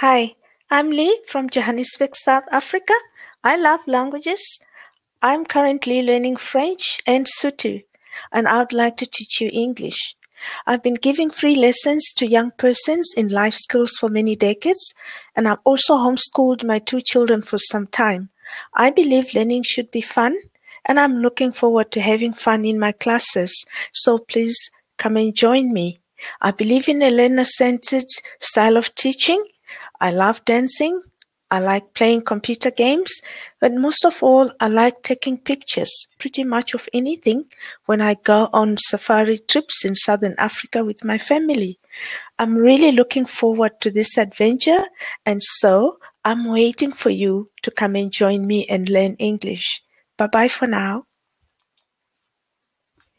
Hi, I'm Leigh from Johannesburg, South Africa. I love languages. I'm currently learning French and Sotho, and I'd like to teach you English. I've been giving free lessons to young persons in life skills for many decades, and I've also homeschooled my two children for some time. I believe learning should be fun, and I'm looking forward to having fun in my classes. So please come and join me. I believe in a learner-centered style of teaching. I love dancing. I like playing computer games, but most of all, I like taking pictures pretty much of anything when I go on safari trips in Southern Africa with my family. I'm really looking forward to this adventure, and so I'm waiting for you to come and join me and learn English. Bye bye for now.